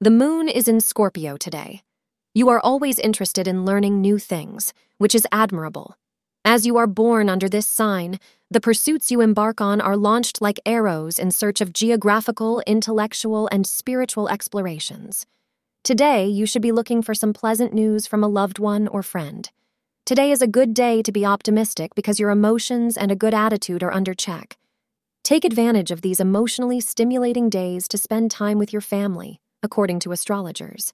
the moon is in Scorpio today. You are always interested in learning new things, which is admirable. As you are born under this sign, the pursuits you embark on are launched like arrows in search of geographical, intellectual, and spiritual explorations. Today, you should be looking for some pleasant news from a loved one or friend. Today is a good day to be optimistic because your emotions and a good attitude are under check. Take advantage of these emotionally stimulating days to spend time with your family, according to astrologers.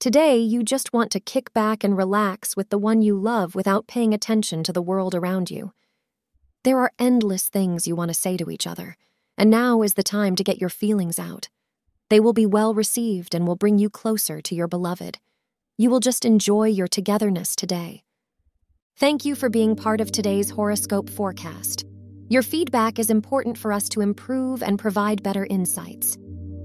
Today, you just want to kick back and relax with the one you love without paying attention to the world around you. There are endless things you want to say to each other, and now is the time to get your feelings out. They will be well received and will bring you closer to your beloved. You will just enjoy your togetherness today. Thank you for being part of today's horoscope forecast. Your feedback is important for us to improve and provide better insights.